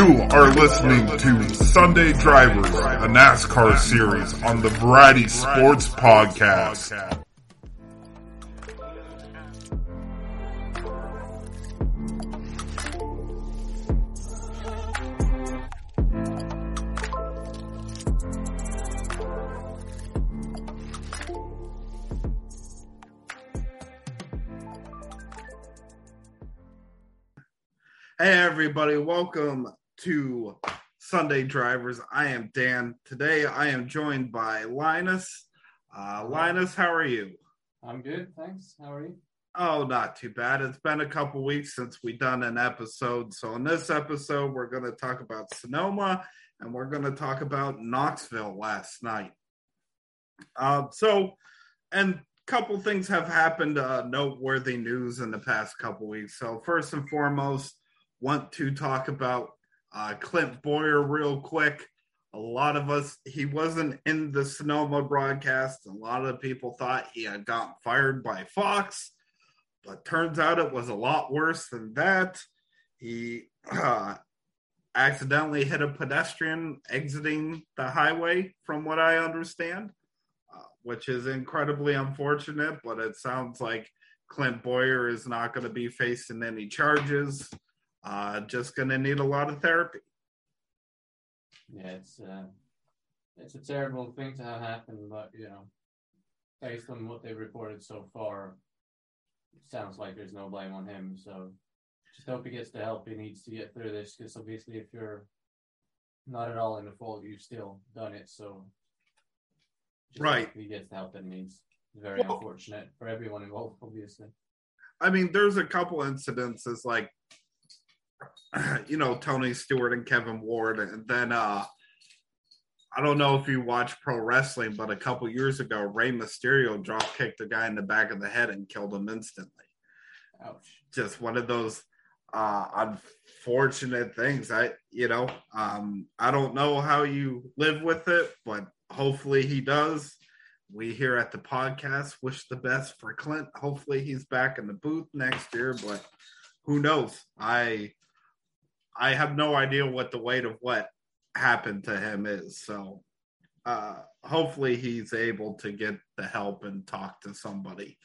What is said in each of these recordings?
You are listening to Sunday Drivers, a NASCAR series on the Variety Sports Podcast. Hey, everybody, welcome to Sunday Drivers. I am Dan. Today I am joined by Linus. Uh, Linus, how are you? I'm good, thanks. How are you? Oh, not too bad. It's been a couple weeks since we done an episode. So in this episode, we're going to talk about Sonoma and we're going to talk about Knoxville last night. Uh, so, and couple things have happened, uh, noteworthy news in the past couple weeks. So first and foremost, want to talk about uh, Clint Bowyer, real quick. A lot of us, he wasn't in the Sonoma broadcast. A lot of people thought he had gotten fired by Fox, but turns out it was a lot worse than that. He uh, accidentally hit a pedestrian exiting the highway, from what I understand, uh, which is incredibly unfortunate. But it sounds like Clint Bowyer is not going to be facing any charges uh, just going to need a lot of therapy. Yeah, it's uh, it's a terrible thing to have happen, but you know, based on what they've reported so far, it sounds like there's no blame on him. So just hope he gets the help he needs to get through this. Because obviously, if you're not at all in the fault, you've still done it. So right, he gets the help that he needs. Very well, unfortunate for everyone involved, obviously. I mean, there's a couple incidences like you know, Tony Stewart and Kevin Ward. And then uh I don't know if you watch pro wrestling, but a couple years ago, Rey Mysterio drop kicked a guy in the back of the head and killed him instantly. Ouch. Just one of those uh unfortunate things. I you know, um I don't know how you live with it, but hopefully he does. We here at the podcast wish the best for Clint. Hopefully he's back in the booth next year, but who knows? I I have no idea what the weight of what happened to him is. So uh, hopefully he's able to get the help and talk to somebody.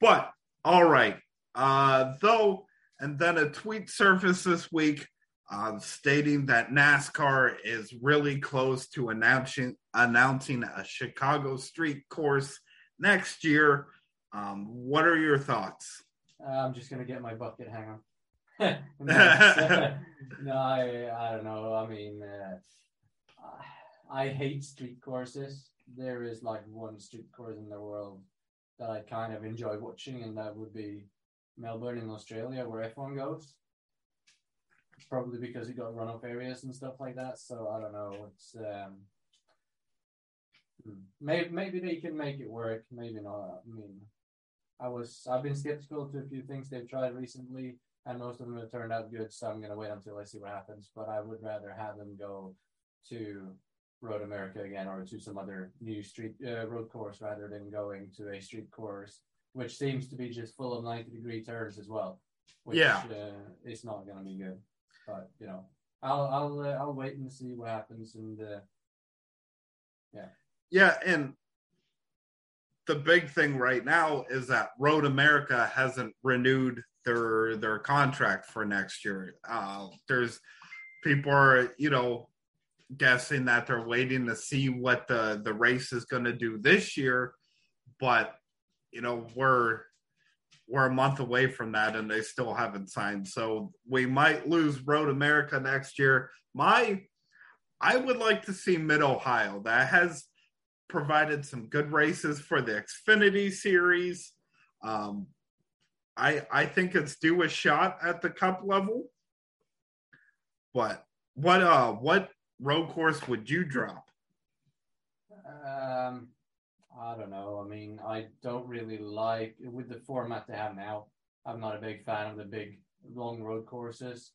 But all right, uh, though, and then a tweet surfaced this week uh, stating that NASCAR is really close to announcing announcing a Chicago street course next year. Um, what are your thoughts? I'm just gonna get my bucket. Hang on. no, I, I don't know. I mean, uh, I hate street courses. There is like one street course in the world that I kind of enjoy watching, and that would be Melbourne in Australia, where F1 goes. Probably because you got runoff areas and stuff like that. So I don't know. It's um, hmm, maybe maybe they can make it work. Maybe not. I mean, I was I've been skeptical to a few things they've tried recently and most of them have turned out good. So I'm going to wait until I see what happens. But I would rather have them go to Road America again or to some other new street uh, road course rather than going to a street course, which seems to be just full of 90 degree turns as well. Which, yeah, uh, it's not going to be good. But you know, I'll I'll uh, I'll wait and see what happens and uh, yeah, yeah, and the big thing right now is that Road America hasn't renewed their their contract for next year. Uh, there's people are you know guessing that they're waiting to see what the the race is going to do this year, but you know we're we're a month away from that and they still haven't signed. So we might lose Road America next year. My I would like to see Mid Ohio. That has provided some good races for the Xfinity series. Um, I I think it's due a shot at the cup level. But what uh what road course would you drop? Um I don't know. I mean, I don't really like with the format they have now. I'm not a big fan of the big long road courses.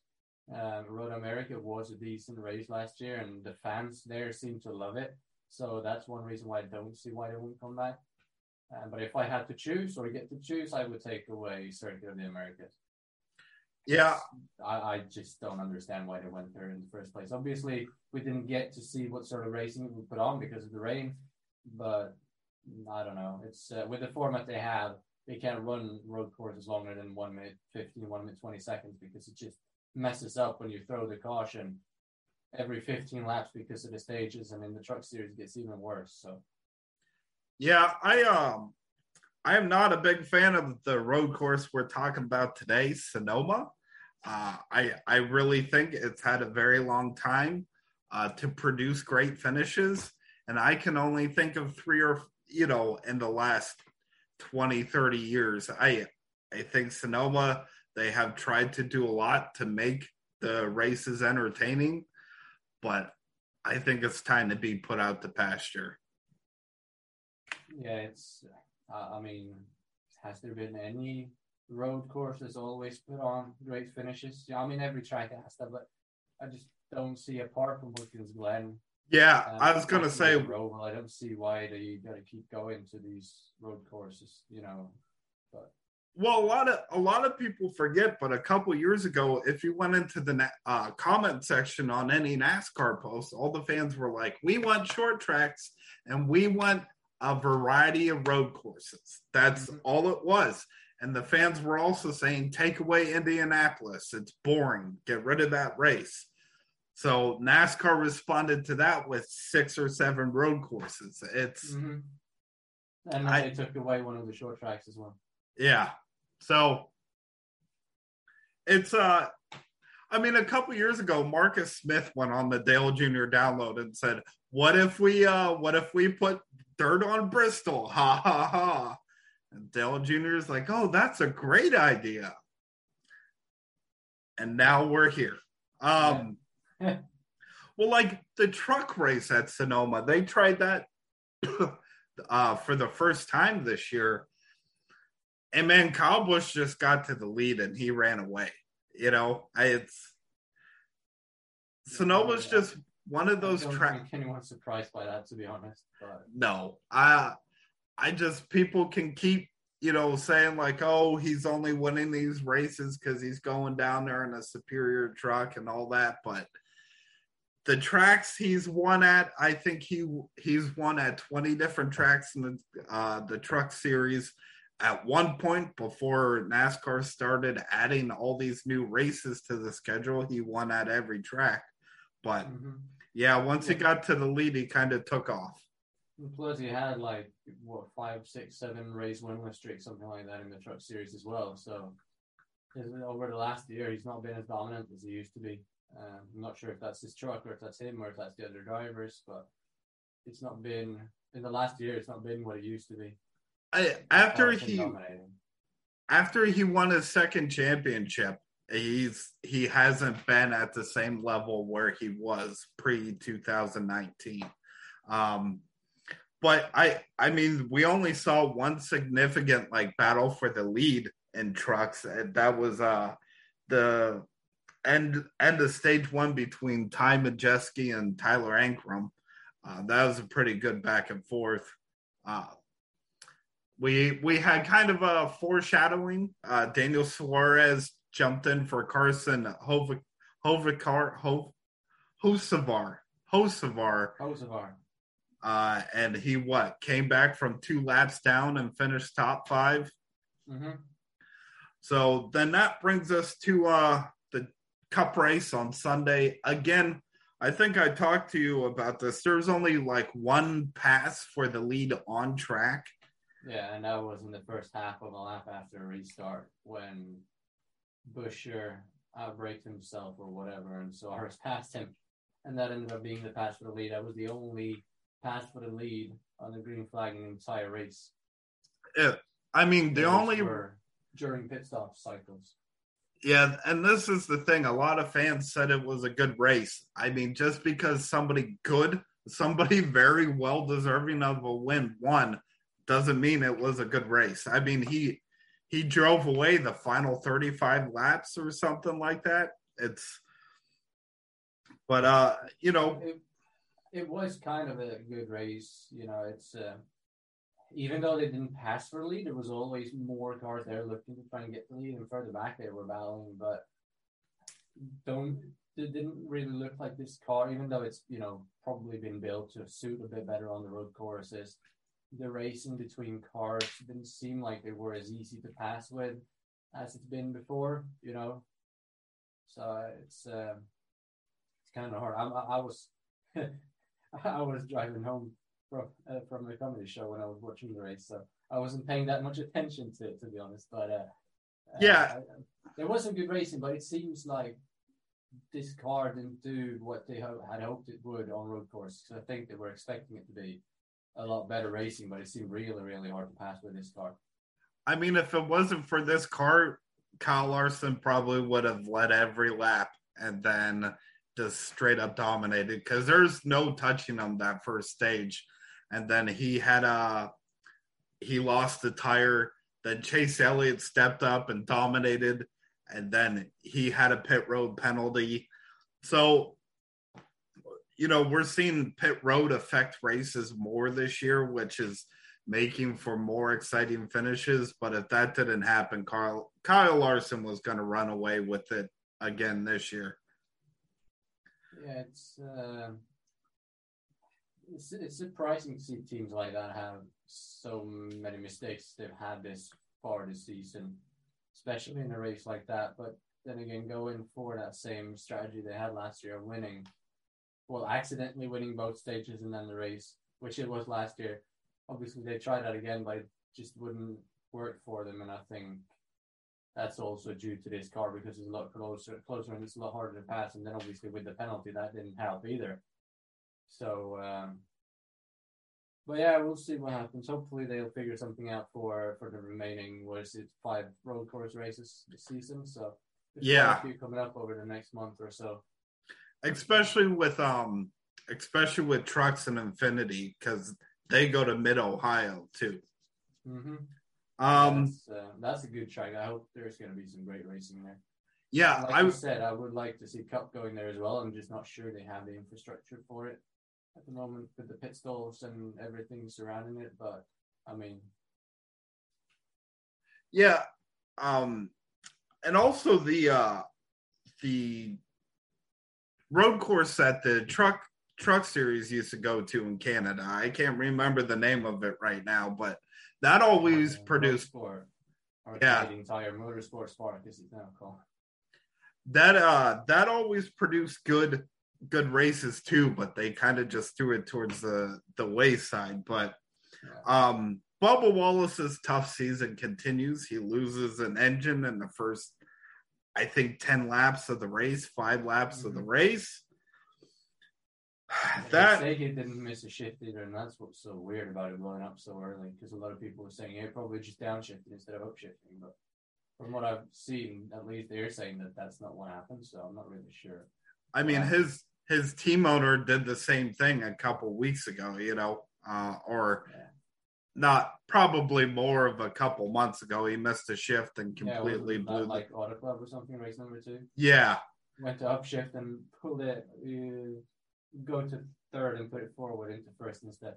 Um, road America was a decent race last year, and the fans there seem to love it. So that's one reason why I don't see why they won't come back. Um, but if I had to choose or get to choose, I would take away Circuit of the Americas. Yeah. I, I just don't understand why they went there in the first place. Obviously, we didn't get to see what sort of racing we put on because of the rain, but I don't know. It's uh, with the format they have, they can't run road courses longer than one minute 15, one minute 20 seconds because it just messes up when you throw the caution every 15 laps because of the stages, I mean, the truck series, gets even worse. So, yeah, I um, I am not a big fan of the road course we're talking about today, Sonoma. Uh, I I really think it's had a very long time uh, to produce great finishes, and I can only think of three or you know in the last 20, 30 years. I I think Sonoma they have tried to do a lot to make the races entertaining, but I think it's time to be put out to pasture. Yeah, it's. Uh, I mean, has there been any road course that's always put on great finishes? Yeah, I mean, every track has that, but I just don't see apart from Watkins Glen. Yeah, I was gonna say. Roval, I don't see why they got to keep going to these road courses. You know, but well, a lot of a lot of people forget, but a couple years ago, if you went into the uh, comment section on any NASCAR post, all the fans were like, "We want short tracks and we want a variety of road courses." That's mm-hmm. all it was. And the fans were also saying, "Take away Indianapolis; it's boring. Get rid of that race." So NASCAR responded to that with six or seven road courses. It's mm-hmm. and then I, they took away one of the short tracks as well. Yeah, so it's uh I mean a couple years ago Marcus Smith went on the Dale Jr. download and said, "What if we uh what if we put dirt on Bristol?" Ha ha ha. And Dale Jr. is like, "Oh, that's a great idea." And now we're here. Um well like the truck race at Sonoma, they tried that uh for the first time this year and man, Kyle Busch just got to the lead and he ran away. You know, I, it's Sonoma's just one of those tracks. Anyone surprised by that, to be honest. But. No, I, I just people can keep you know saying like, oh, he's only winning these races because he's going down there in a superior truck and all that, but the tracks he's won at, I think he he's won at twenty different tracks in the uh, the truck series at one point before NASCAR started adding all these new races to the schedule, he won at every track. But mm-hmm. Yeah, once he got to the lead, he kind of took off. Plus, he had like what five, six, seven race winless streak, something like that in the truck series as well. So over the last year, he's not been as dominant as he used to be. Um, I'm not sure if that's his truck or if that's him or if that's the other drivers, but it's not been in the last year. It's not been what it used to be. I, after he after he won his second championship, he's he hasn't been at the same level where he was pre 2019. Um, but I I mean we only saw one significant like battle for the lead in trucks, and that was uh the end end of stage one between Ty Majeski and Tyler Ankrum. Uh, that was a pretty good back and forth. Uh, we we had kind of a foreshadowing. Uh, Daniel Suarez jumped in for Carson Hovicar Hov, Hocevar Hocevar Hocevar. Uh, and he what came back from two laps down and finished top 5 mm-hmm. So then that brings us to uh, the Cup race on Sunday. Again, I think I talked to you about this. There's only like one pass for the lead on track yeah, and that was in the first half of a lap after a restart when Buescher outbraked himself or whatever, and Suarez passed him, and that ended up being the pass for the lead. That was the only pass for the lead on the green flag in the entire race. Yeah, I mean the only during pit stop cycles. Yeah, and this is the thing. A lot of fans said it was a good race. I mean, just because somebody good, somebody very well deserving of a win won doesn't mean it was a good race. I mean, he he drove away the final 35 laps or something like that. It's but uh, you know, it, it was kind of a good race. You know, it's uh, even though they didn't pass for the lead, there was always more cars there looking to try and get the lead, and further back they were battling. But don't it didn't really look like this car, even though it's you know probably been built to suit a bit better on the road courses. The racing between cars didn't seem like they were as easy to pass with as it's been before, you know. So it's uh, it's kind of hard. I, I, I was I was driving home from uh, from the comedy show when I was watching the race, so I wasn't paying that much attention to it, to be honest. But uh, yeah, uh, there was some good racing, but it seems like this car didn't do what they ho- had hoped it would on road course. Because I think they were expecting it to be a lot better racing, but it seemed really, really hard to pass with this car. I mean, if it wasn't for this car, Kyle Larson probably would have led every lap and then just straight up dominated because there's no touching on that first stage. And then he had a he lost the tire. Then Chase Elliott stepped up and dominated, and then he had a pit road penalty. So, you know, we're seeing pit road affect races more this year, which is making for more exciting finishes. But if that didn't happen, Carl Kyle Larson was going to run away with it again this year. Yeah, it's uh, it's it's surprising to see teams like that have so many mistakes they've had this far this season, especially in a race like that. But then again, going for that same strategy they had last year of winning, well, accidentally winning both stages and then the race, which it was last year. Obviously, they tried that again, but it just wouldn't work for them. And I think that's also due to this car because it's a lot closer, closer, and it's a lot harder to pass. And then obviously with the penalty, that didn't help either. So, um, but yeah, we'll see what happens. Hopefully, they'll figure something out for for the remaining. What is it? Five road course races this season. So yeah, a few coming up over the next month or so. Especially with um, especially with trucks and Xfinity because they go to Mid Ohio too. Mm-hmm. Um, that's, uh, that's a good track. I hope there's going to be some great racing there. Yeah, like I you said, I would like to see Cup going there as well. I'm just not sure they have the infrastructure for it at the moment with the pit stalls and everything surrounding it. But I mean, yeah, um, and also the uh, the road course that the truck truck series used to go to in Canada. I can't remember the name of it right now, but that always uh, produced sport or Yeah. Canadian Tire Motorsports Park, as it's now called. that uh that always produced good good races too, but they kind of just threw it towards the the wayside. But Yeah. um Bubba Wallace's tough season continues. He loses an engine in the first I think 10 laps of the race, 5 laps of the race. They That he didn't miss a shift either, and that's what's so weird about it blowing up so early. Because a lot of people were saying it probably just downshifted instead of upshifting. But from what I've seen, at least they're saying that that's not what happened. So I'm not really sure. I mean his his team owner did the same thing a couple weeks ago, you know, uh, or Yeah. Not probably more of a couple months ago. He missed a shift and completely wasn't blew that the like Auto Club or something, race number two. Yeah, Went to upshift and pulled it, uh, go to third and put it forward into first instead.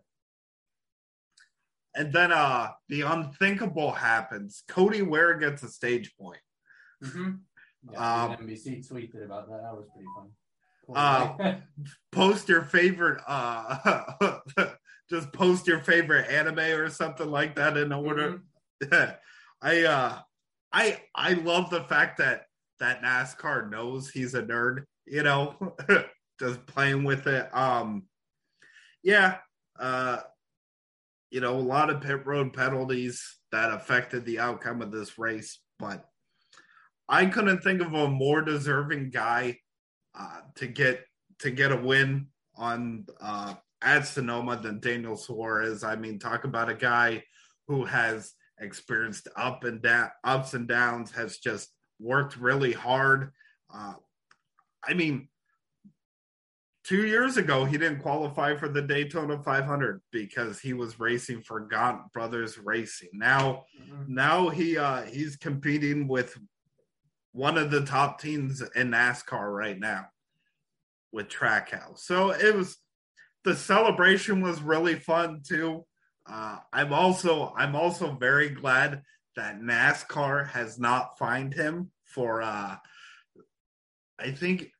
and then uh the unthinkable happens. Cody Ware gets a stage point. Mm-hmm. Yeah, Um, NBC tweeted about that. That was pretty fun. Cool. Uh, Post your favorite uh just post your favorite anime or something like that in order. Mhm. I uh I I love the fact that that NASCAR knows he's a nerd, you know, just playing with it. Um yeah, uh you know, a lot of pit road penalties that affected the outcome of this race, but I couldn't think of a more deserving guy uh to get to get a win on uh at Sonoma than Daniel Suarez. I mean, talk about a guy who has experienced up and down ups and downs, has just worked really hard. Uh, I mean, two years ago he didn't qualify for the Daytona 500 because he was racing for Gaunt Brothers Racing. Now, Mhm. now he uh, he's competing with one of the top teams in NASCAR right now with Trackhouse. So it was the celebration was really fun too. Uh, I'm also I'm also very glad that NASCAR has not fined him for uh, I think,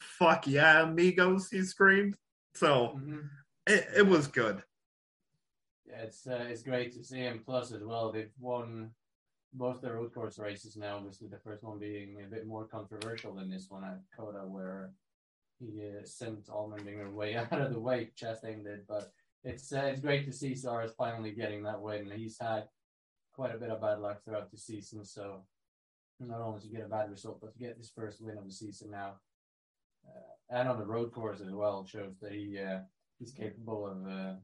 "Fuck yeah, amigos!" He screamed. So Mhm. it, it was good. Yeah, it's uh, it's great to see him. Plus, as well, they've won both the road course races now. Obviously, the first one being a bit more controversial than this one at COTA, where he uh, sent Allmendinger way out of the way, Chastain did. But it's uh, it's great to see Suarez finally getting that win. He's had quite a bit of bad luck throughout the season, so not only to get a bad result, but to get his first win of the season now, uh, and on the road course as well, shows that he uh, he's capable of uh,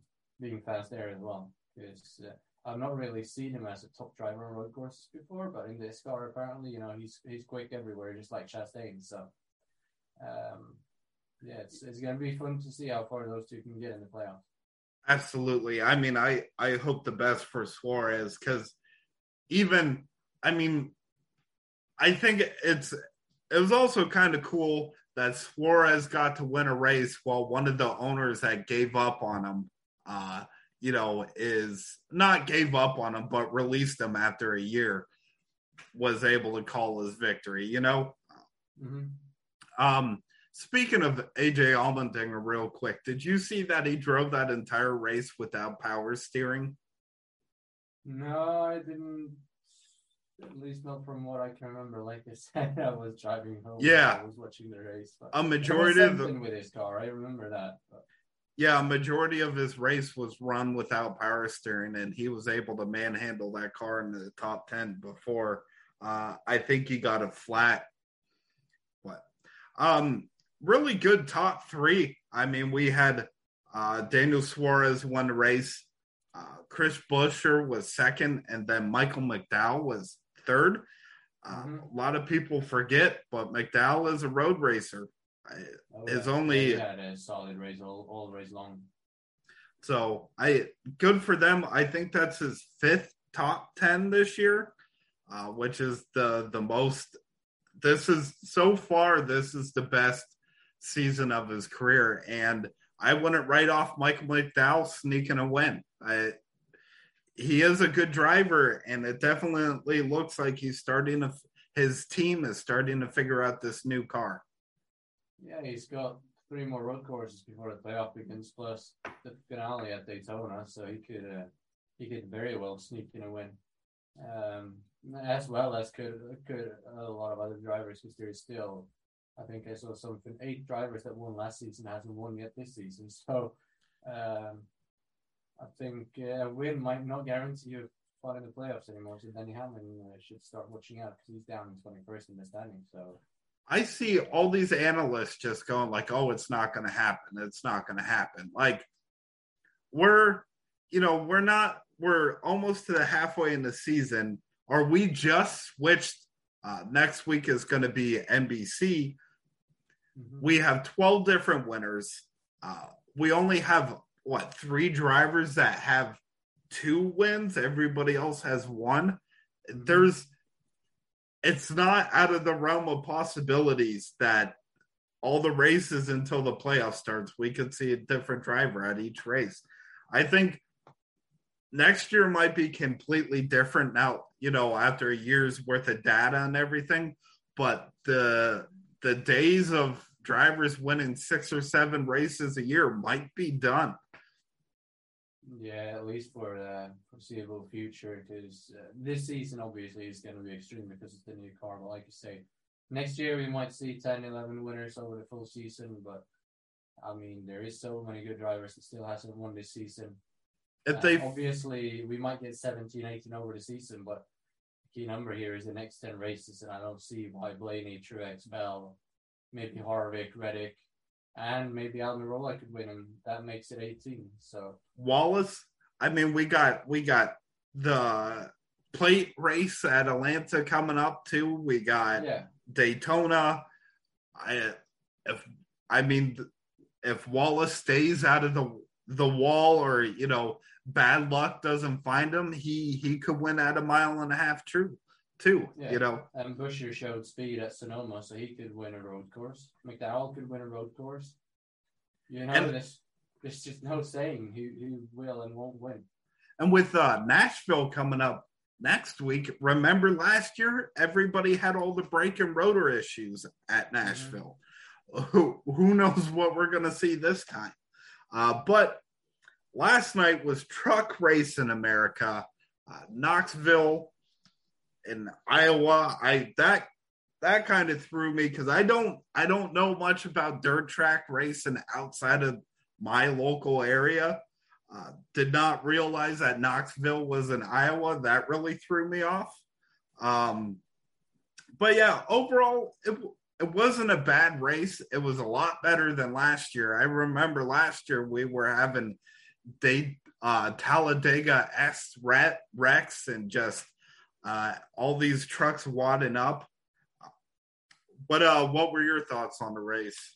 being fast there as well. Because uh, I've not really seen him as a top driver on road courses before, but in this car, apparently, you know, he's he's quick everywhere, just like Chastain. So, um, yeah, it's it's gonna be fun to see how far those two can get in the playoffs. Absolutely. I mean, I I hope the best for Suarez because even I mean, I think it's it was also kind of cool that Suarez got to win a race while one of the owners that gave up on him, uh, you know, is not gave up on him but released him after a year, was able to call his victory. You know, Mm-hmm. um, speaking of AJ Allmendinger, real quick, did you see that he drove that entire race without power steering? No, I didn't. At least not from what I can remember. Like I said, I was driving home. Yeah. I was watching the race. A majority of something with his car. I remember that. But yeah, a majority of his race was run without power steering, and he was able to manhandle that car in the top ten before. Uh, I think he got a flat. What? Um, really good top three. I mean, we had uh, Daniel Suarez won the race. Uh, Chris Buescher was second, and then Michael McDowell was third. Uh, Mhm. A lot of people forget, but McDowell is a road racer. Oh, It's yeah, only- he had a solid race all, all race long. So I good for them. I think that's his fifth top ten this year, uh, which is the the most. This is so far. This is the best season of his career, and I wouldn't write off Michael McDowell sneaking a win. I, he is a good driver, and it definitely looks like he's starting to. His team is starting to figure out this new car. Yeah, he's got three more road courses before the playoff begins, plus the finale at Daytona, so he could uh, he could very well sneak in a win. Um, as well as could could a lot of other drivers, because there is still, I think I saw something eight drivers that won last season hasn't won yet this season. So, um, I think a win might not guarantee you spot in the playoffs anymore. So Danny Hamlin uh, should start watching out because he's down in twenty first in the standing. So. I see all these analysts just going like, "Oh, it's not going to happen. It's not going to happen." Like we're, you know, we're not. We're almost to the halfway in the season. Are we just switched? Uh, next week is going to be NBC. mhm. We have twelve different winners. Uh, we only have what three drivers that have two wins. Everybody else has one. There's it's not out of the realm of possibilities that all the races until the playoff starts, we could see a different driver at each race. I think next year might be completely different now, you know, after a year's worth of data and everything. But the the days of drivers winning six or seven races a year might be done. Yeah, at least for the foreseeable future, because uh, this season obviously is going to be extreme because it's the new car. But like you say, next year we might see 10, 11 winners over the full season. But I mean, there is so many good drivers that still hasn't won this season. If Uh, they obviously we might get 17, 18 over the season, but key number here is the next 10 races, and I don't see why Blaney, Truex, Bell, maybe Harvick, Reddick, and maybe Almirola could win, and that makes it 18. So. Wallace, I mean, we got we got the plate race at Atlanta coming up too. We got Yeah, Daytona. I if I mean if Wallace stays out of the the wall or you know bad luck doesn't find him, he he could win at a mile and a half true too. Yeah. You know. and Buescher showed speed at Sonoma, so he could win a road course. McDowell could win a road course. You know, And- there's, there's just no saying who, who will and won't win. And with uh, Nashville coming up next week, remember last year, everybody had all the brake and rotor issues at Nashville. Mm-hmm. Who, who knows what we're going to see this time? Uh, but last night was Truck Race in America, uh, Knoxville in Iowa. I that that kind of threw me because I don't I don't know much about dirt track racing outside of my local area. Uh, did not realize that Knoxville was in Iowa. That really threw me off. Um, but yeah, overall, it, it wasn't a bad race. It was a lot better than last year. I remember last year we were having they uh, Talladega S rat wrecks and just uh, all these trucks wadding up. But uh, what were your thoughts on the race?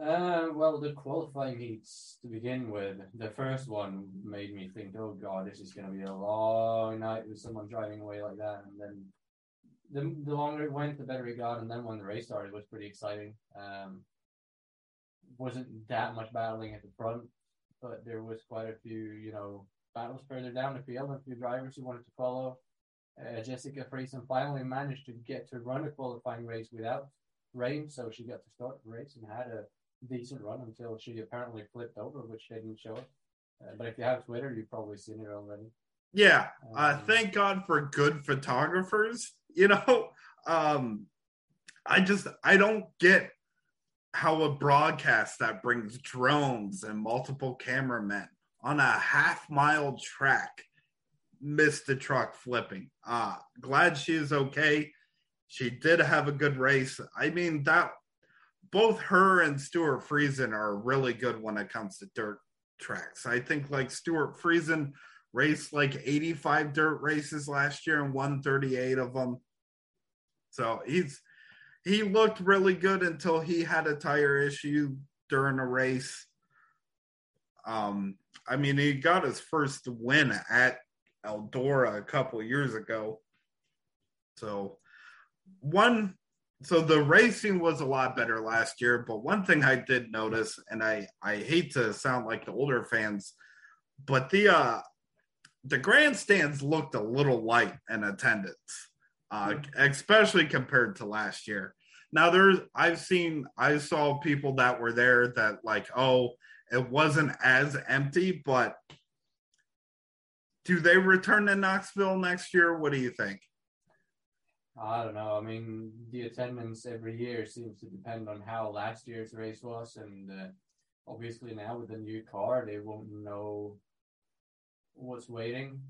Uh, well, the qualifying heats to begin with, the first one made me think, oh god, this is going to be a long night with someone driving away like that. And then the, the longer it went, the better it got. And then when the race started, it was pretty exciting. Um, wasn't that much battling at the front, but there was quite a few, you know, battles further down the field, a few drivers who wanted to follow. Uh, Jessica Friesen finally managed to get to run a qualifying race without rain, so she got to start the race and had a decent run until she apparently flipped over, which didn't show. Uh, but if you have Twitter, you've probably seen it already. Yeah, uh, um, thank God for good photographers. You know, um, I just I don't get how a broadcast that brings drones and multiple cameramen on a half mile track missed the truck flipping. Uh glad she is okay. She did have a good race. I mean that both her and Stewart Friesen are really good when it comes to dirt tracks. I think like Stewart Friesen raced like 85 dirt races last year and won 38 of them. So he's he looked really good until he had a tire issue during a race. Um, I mean, he got his first win at Eldora a couple years ago. So one so the racing was a lot better last year, but one thing I did notice, and I I hate to sound like the older fans, but the uh the grandstands looked a little light in attendance, uh, especially compared to last year. Now there's I've seen I saw people that were there that like oh it wasn't as empty, but do they return to Knoxville next year? What do you think? I don't know. I mean, the attendance every year seems to depend on how last year's race was, and uh, obviously now with the new car, they won't know what's waiting.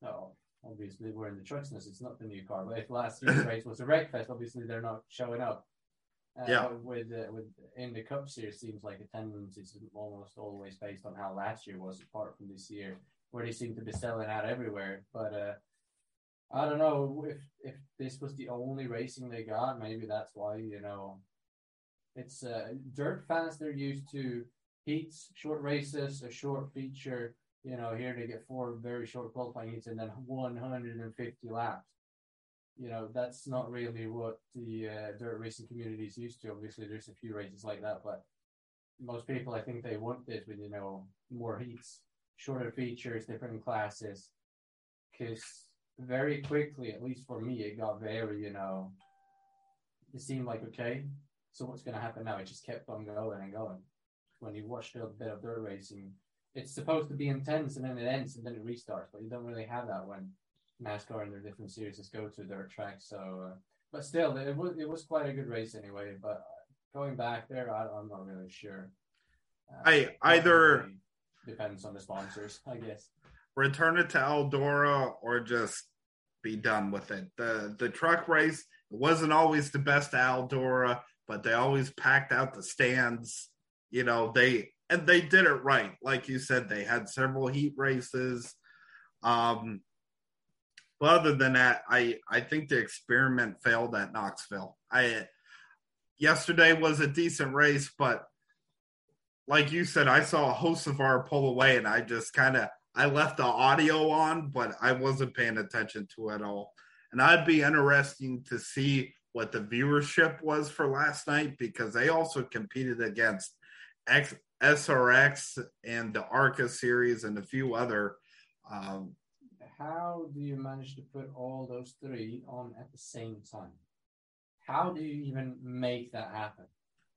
So obviously we're in the Trucksness. It's not the new car. But if last year's race was a Wreckfest, obviously they're not showing up. Uh, yeah. With uh, with in the Cup Series, seems like attendance is almost always based on how last year was, apart from this year, where they seem to be selling out everywhere. But uh, I don't know if if this was the only racing they got. Maybe that's why you know. It's uh, dirt fans. They're used to heats, short races, a short feature. You know, here they get four very short qualifying heats and then 150 laps. You know, that's not really what the uh, dirt racing community is used to. Obviously, there's a few races like that, but most people, I think, they want this with you know more heats, shorter features, different classes, because very quickly, at least for me, it got very, you know, it seemed like, okay, so what's going to happen now? It just kept on going and going. When you watch a bit of dirt racing, it's supposed to be intense and then it ends and then it restarts, but you don't really have that when NASCAR and their different series go to their tracks. So, uh, but still, it was it was quite a good race anyway. But going back there, I, am not really sure. Uh, I either depends on the sponsors, I guess return it to Eldora or just be done with it. The the truck race wasn't always the best Eldora, but they always packed out the stands. You know, they and they did it right. Like you said, they had several heat races. Um but other than that, I I think the experiment failed at Knoxville. I yesterday was a decent race, but like you said, I saw Hocevar pull away, and I just kind of I left the audio on, but I wasn't paying attention to it all. And I'd be interesting to see what the viewership was for last night because they also competed against SRX and the ARCA series and a few other um, how do you manage to put all those three on at the same time? How do you even make that happen?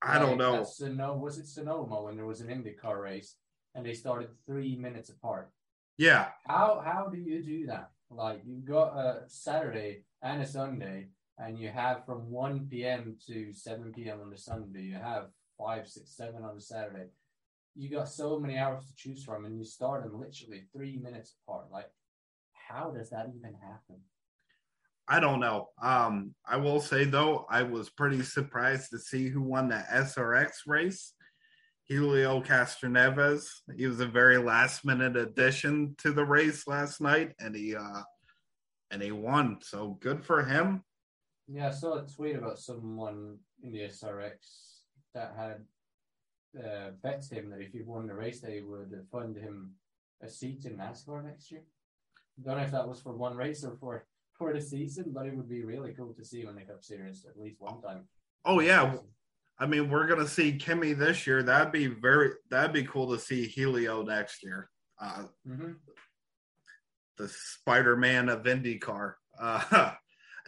I don't know. at Sono- was it Sonoma when there was an IndyCar race and they started three minutes apart? Yeah, How how do you do that? Like you've got a Saturday and a Sunday, and you have from one p.m. to seven p.m. on the Sunday. You have five, six, seven on the Saturday. You got so many hours to choose from, and you start them literally three minutes apart. Like, how does that even happen? I don't know. Um, I will say though, I was pretty surprised to see who won the SRX race. Helio Castroneves. He was a very last minute addition to the race last night, and he uh, and he won. So good for him. Yeah, I saw a tweet about someone in the SRX that had uh, bet him that if he won the race, they would fund him a seat in NASCAR next year. Don't know if that was for one race or for for the season, but it would be really cool to see him in the Cup Series at least one time. Oh yeah, I mean we're gonna see Kimi this year. That'd be very that'd be cool to see Helio next year. Uh, hmm the Spider-Man of IndyCar. Uh,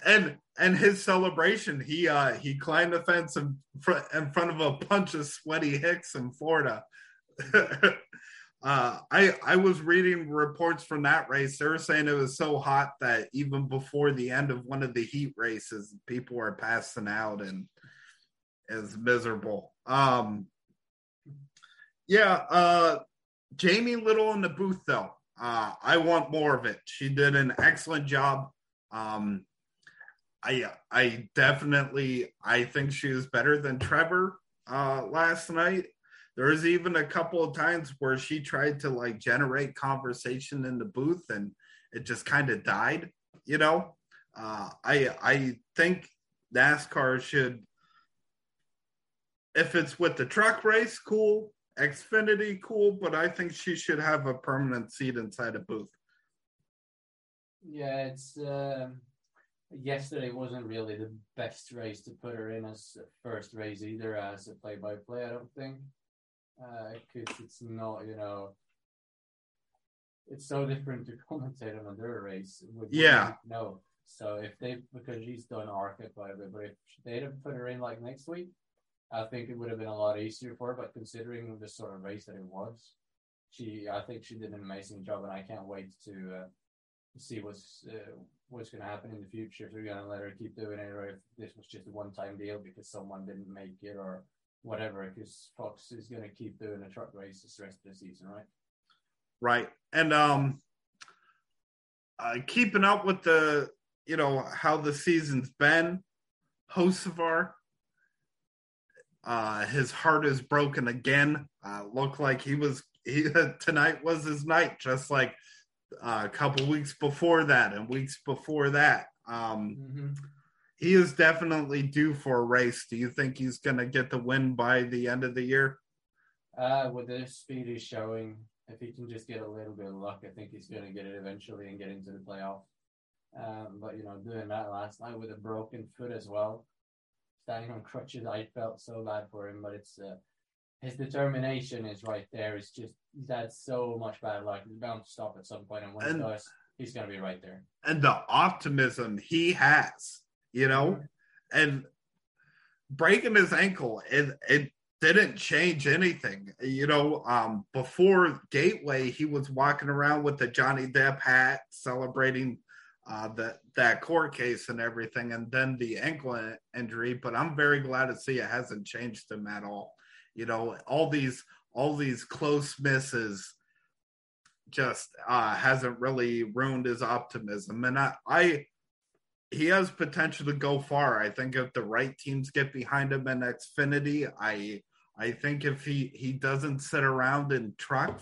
and and his celebration, he uh, he climbed the fence in front in front of a bunch of sweaty hicks in Florida. uh, I I was reading reports from that race. They were saying it was so hot that even before the end of one of the heat races, people were passing out and is miserable. Um, yeah, uh, Jamie Little in the booth though. Uh, I want more of it. She did an excellent job. Um, I I definitely I think she was better than Trevor uh, last night. There was even a couple of times where she tried to like generate conversation in the booth and it just kind of died. You know, uh, I I think NASCAR should, if it's with the truck race, cool. Xfinity, cool, but I think she should have a permanent seat inside a booth. Yeah, it's um, yesterday wasn't really the best race to put her in as a first race either as a play-by-play. I don't think because it's not you know it's so different to commentate on a dirt race. With Yeah. No. So if they because she's done ARCA quite a bit, but if they'd have put her in like next week, I think it would have been a lot easier for her. But considering the sort of race that it was, she I think she did an amazing job, and I can't wait to uh, see what's uh, what's going to happen in the future. If they're going to let her keep doing it, or if this was just a one-time deal because someone didn't make it, or whatever. Because Fox is going to keep doing a truck races the rest of the season, right? right and um uh, keeping up with the you know how the season's been Hocevar, uh his heart is broken again uh looked like he was he tonight was his night just like uh, a couple weeks before that and weeks before that um Mm-hmm. he is definitely due for a race do you think he's gonna get the win by the end of the year Uh, with the speed he's showing, if he can just get a little bit of luck, I think he's going to get it eventually and get into the playoff. Um, but you know, doing that last night with a broken foot as well, standing on crutches, I felt so bad for him. But it's uh, his determination is right there. It's just he's had so much bad luck. He's bound to stop at some point. and when And- he does, he's going to be right there. and the optimism he has, you know, and breaking his ankle, it it didn't change anything. You know, um, before Gateway, he was walking around with the Johnny Depp hat, celebrating uh, that that court case and everything, and then the ankle injury. But I'm very glad to see it hasn't changed him at all. You know, all these all these close misses just uh, hasn't really ruined his optimism. And I, I, he has potential to go far. I think if the right teams get behind him in Xfinity, I, I think if he he doesn't sit around in truck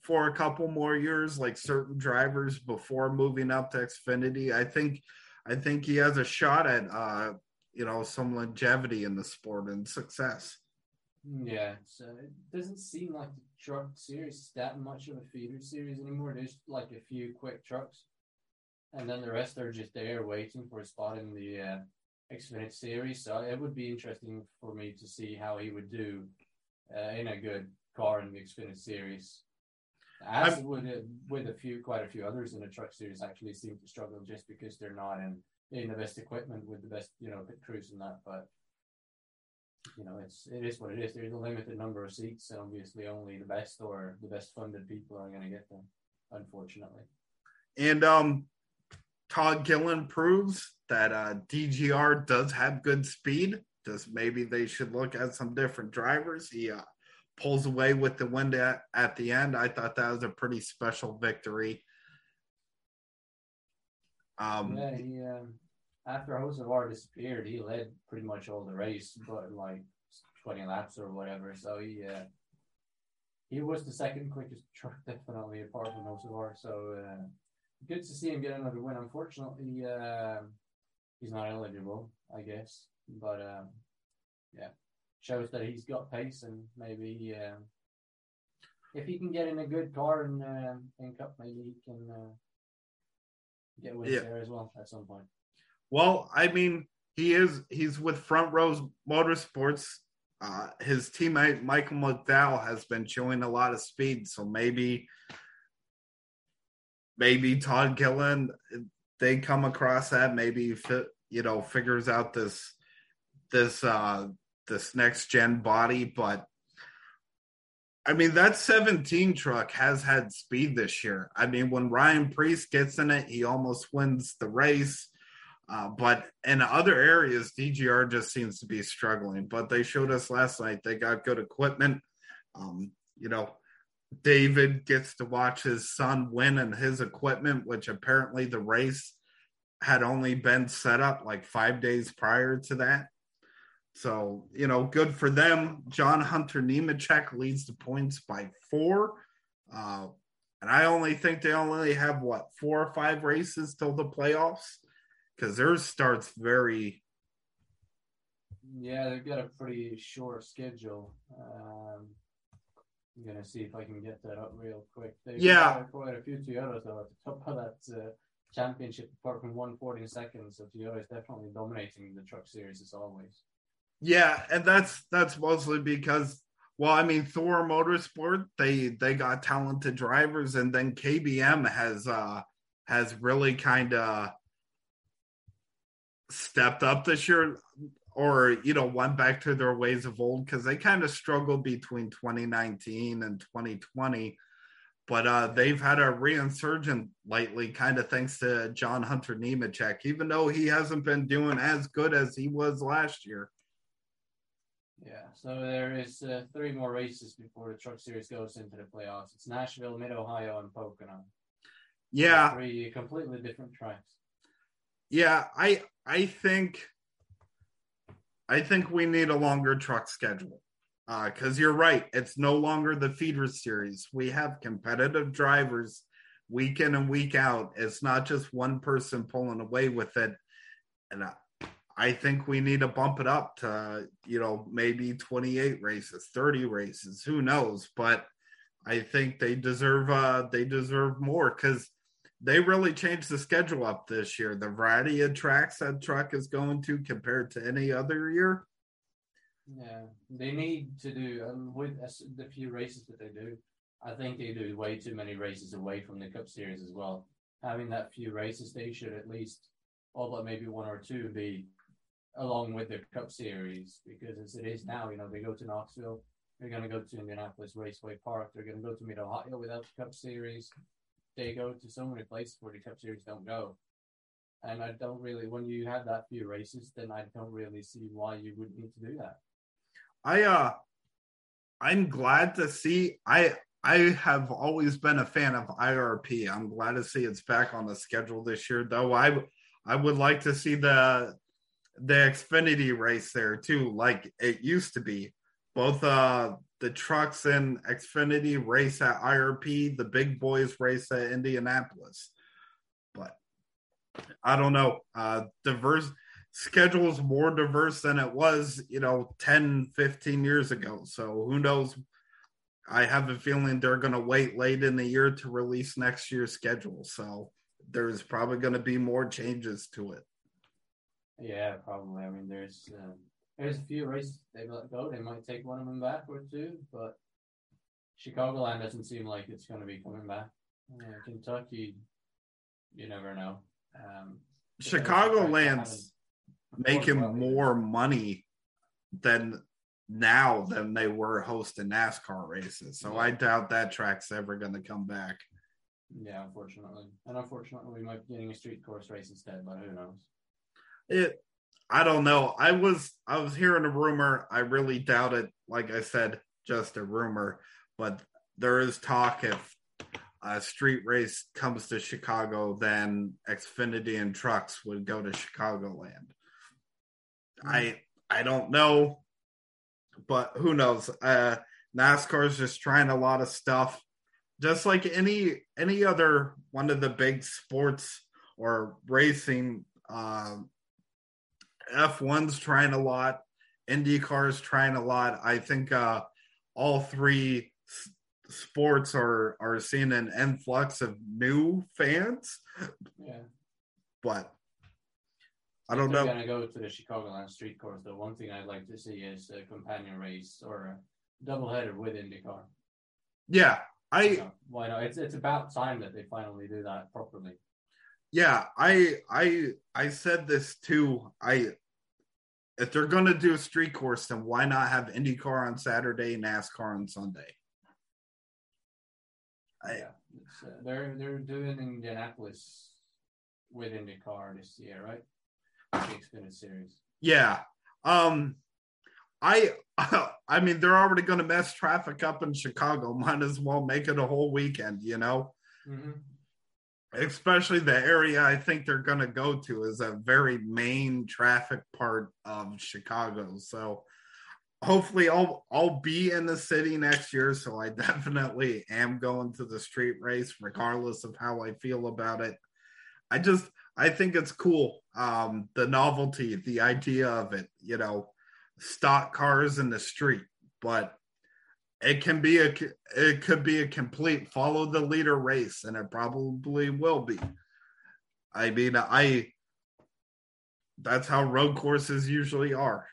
for a couple more years, like certain drivers before moving up to Xfinity, I think, I think he has a shot at, uh, you know, some longevity in the sport and success. Yeah, so it doesn't seem like the truck series is that much of a feeder series anymore. There's like a few quick trucks, and then the rest are just there waiting for a spot in the uh, Xfinity series. So it would be interesting for me to see how he would do uh, in a good car in the Xfinity series. As with a, with a few, quite a few others in the truck series, actually seem to struggle just because they're not in in the best equipment with the best, you know, pit crews and that. But you know, it's it is what it is. There's a limited number of seats, and obviously only the best or the best funded people are going to get them. Unfortunately. And um, Todd Gilliland proves that uh, DGR does have good speed. Just maybe they should look at some different drivers. He uh, pulls away with the win at, at the end. I thought that was a pretty special victory. Um, yeah, he, um, after Hocevar disappeared, he led pretty much all the race, but like 20 laps or whatever. So he uh, he was the second quickest truck, definitely, apart from Hocevar. So uh, good to see him get another win. Unfortunately, uh, he's not eligible, I guess. But um, yeah, shows that he's got pace and maybe uh, if he can get in a good car and uh, in Cup, maybe he can uh, get wins yeah. there as well at some point. Well, I mean, he is he's with Front Row Motorsports. Uh, his teammate Michael McDowell has been showing a lot of speed, so maybe maybe Todd Gilliland they come across that maybe you know figures out this this uh this next gen body, but I mean, that 17 truck has had speed this year. I mean, when Ryan Preece gets in it, he almost wins the race. Uh, but in other areas, DGR just seems to be struggling. But they showed us last night they got good equipment. Um, you know, David gets to watch his son win in his equipment, which apparently the race had only been set up like five days prior to that. So, you know, good for them. John Hunter Nemechek leads the points by four. Uh, and I only think they only have what four or five races till the playoffs because theirs starts very. Yeah, they've got a pretty short schedule. Um, I'm gonna see if I can get that up real quick. They've yeah, quite a few Toyotas though at the top of that uh, championship, apart from 140 seconds. So Toyota is definitely dominating the Truck Series as always. Yeah, and that's that's mostly because well, I mean Thor Motorsport, they they got talented drivers and then KBM has uh has really kind of stepped up this year or you know went back to their ways of old because they kind of struggled between 2019 and 2020 but uh, they've had a reinsurgent lately kind of thanks to john hunter nemechek even though he hasn't been doing as good as he was last year yeah, so there is uh, three more races before the Truck Series goes into the playoffs. It's Nashville, Mid Ohio, and Pocono. Yeah, so three completely different tracks. Yeah, I I think I think we need a longer truck schedule because uh, you're right. It's no longer the feeder series. We have competitive drivers week in and week out. It's not just one person pulling away with it. And I think we need to bump it up to, you know, maybe 28 races, 30 races, who knows? But I think they deserve uh they deserve more because they really changed the schedule up this year. The variety of tracks that truck is going to compared to any other year. Yeah, they need to do um, with the few races that they do. I think they do way too many races away from the Cup Series as well. Having that few races, they should at least, all but maybe one or two, be along with the Cup Series because as it is now, you know, they go to Knoxville, they're going to go to Indianapolis Raceway Park, they're going to go to Mid Ohio without the Cup Series. They go to so many places where the Cup Series don't go. And I don't really, when you have that few races, then I don't really see why you would need to do that. I, uh, I'm glad to see, I, I have always been a fan of IRP. I'm glad to see it's back on the schedule this year, though. I, I would like to see the the Xfinity race there too, like it used to be. Both uh the trucks and Xfinity race at IRP, the big boys race at Indianapolis. But I don't know. Uh diverse schedule's more diverse than it was, you know, 10, 15 years ago. So who knows? I have a feeling they're going to wait late in the year to release next year's schedule. So there's probably going to be more changes to it. Yeah, probably. I mean, there's uh, there's a few races they let go. They might take one of them back or two, but Chicagoland doesn't seem like it's going to be coming back. Uh, Kentucky, you never know. Um, Chicagoland's making well, more money than now than they were hosting NASCAR races. So I doubt that track's ever going to come back. Yeah, unfortunately, and unfortunately, we might be getting a street course race instead. But who knows? It, I don't know. I was I was hearing a rumor. I really doubt it. Like I said, just a rumor. But there is talk if a street race comes to Chicago, then Xfinity and trucks would go to Chicagoland. I I don't know, but who knows? Uh, NASCAR's just trying a lot of stuff, just like any any other one of the big sports or racing. Um, F1's trying a lot. IndyCar's trying a lot. I think uh, all three s- sports are are seeing an influx of new fans, Yeah, but I don't know. gonna go to the Chicago Chicagoland street course. The one thing I'd like to see is a companion race or a double header with IndyCar. Yeah, I So, why not? It's it's about time that they finally do that properly. Yeah i i i said this too i if they're going to do a street course then why not have indycar on saturday nascar on sunday I, yeah, uh, they're they're doing Indianapolis with IndyCar this year, right? The Xfinity Series. yeah um i i mean they're already going to mess traffic up in chicago might as well make it a whole weekend you know Mm-hmm. Especially the area I think they're going to go to is a very main traffic part of Chicago. So hopefully I'll I'll be in the city next year so I definitely am going to the street race regardless of how I feel about it. I just I think it's cool um the novelty, the idea of it, you know, stock cars in the street, but it can be a it could be a complete follow the leader race and it probably will be i mean i that's how road courses usually are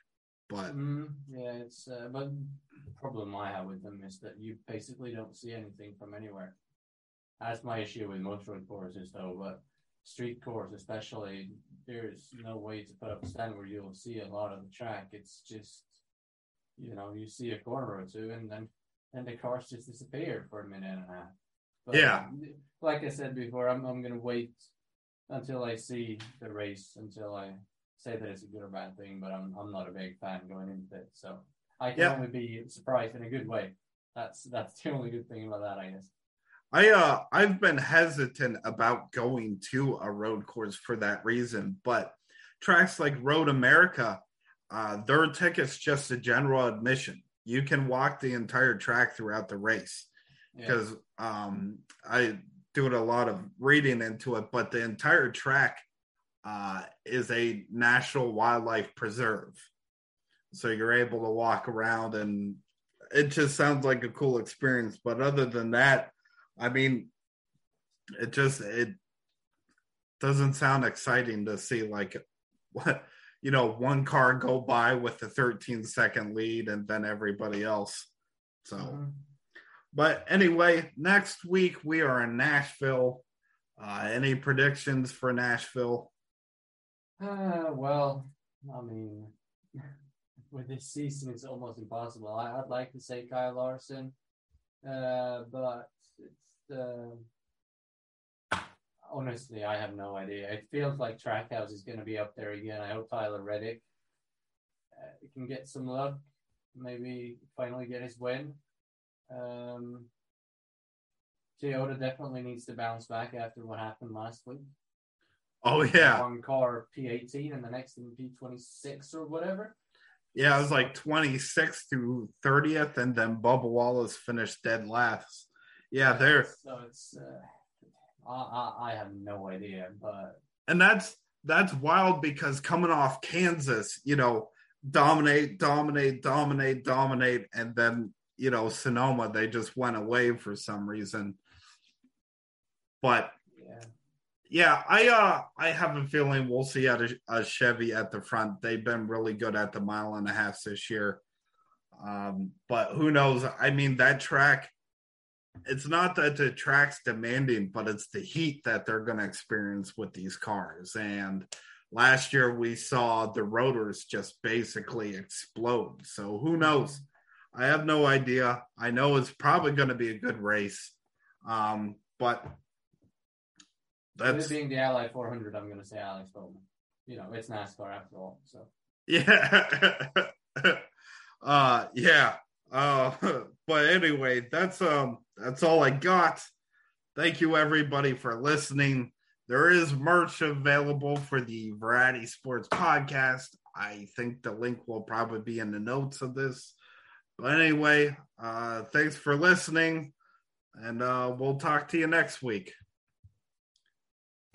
but Mm, yeah, it's uh, but the problem I have with them is that you basically don't see anything from anywhere. That's my issue with most road courses, though. But street course, especially, there's no way to put up a stand where you'll see a lot of the track. It's just, you know, you see a corner or two, and then then the cars just disappear for a minute and a half. But, Yeah. like I said before, I'm I'm gonna wait until I see the race until I say that it's a good or bad thing, but I'm I'm not a big fan going into it. So I can Yeah. only be surprised in a good way. That's that's the only good thing about that, I guess. i uh i've been hesitant about going to a road course for that reason but tracks like road america uh their tickets just a general admission you can walk the entire track throughout the race Yeah. because um, I do a lot of reading into it, but the entire track uh, is a national wildlife preserve. So you're able to walk around and it just sounds like a cool experience. But other than that, I mean, it just it doesn't sound exciting to see like what you know one car go by with the 13 second lead and then everybody else. So. Mhm. But anyway, next week we are in Nashville. Uh, any predictions for Nashville? Uh, well, I mean, with this season, it's almost impossible. I, I'd like to say Kyle Larson, uh, but it's uh, honestly, I have no idea. It feels like Trackhouse is going to be up there again. I hope Tyler Reddick uh, can get some luck, maybe finally get his win. Um, Toyota definitely needs to bounce back after what happened last week Oh yeah, one car P18 and the next in P26 or whatever. yeah. It was like 26th through 30th, and then Bubba Wallace finished dead last. Yeah, there, So it's uh, I, I I have no idea, but and that's that's wild because coming off Kansas, you know, dominate, dominate, dominate, dominate, and then you know Sonoma, they just went away for some reason. But yeah, Yeah, I uh I have a feeling we'll see at a, a Chevy at the front. They've been really good at the mile and a half this year. Um, but who knows? I mean, that track it's not that the track's demanding, but it's the heat that they're going to experience with these cars. And last year we saw the rotors just basically explode. So who knows? I have no idea. I know it's probably going to be a good race, um, but that's being the Ally 400. I'm going to say Alex Bowman. You know, it's NASCAR after all. So yeah, uh, yeah. Uh, but anyway, that's um, that's all I got. Thank you everybody for listening. There is merch available for the Variety Sports podcast. I think the link will probably be in the notes of this. But anyway, uh, thanks for listening, and uh, we'll talk to you next week.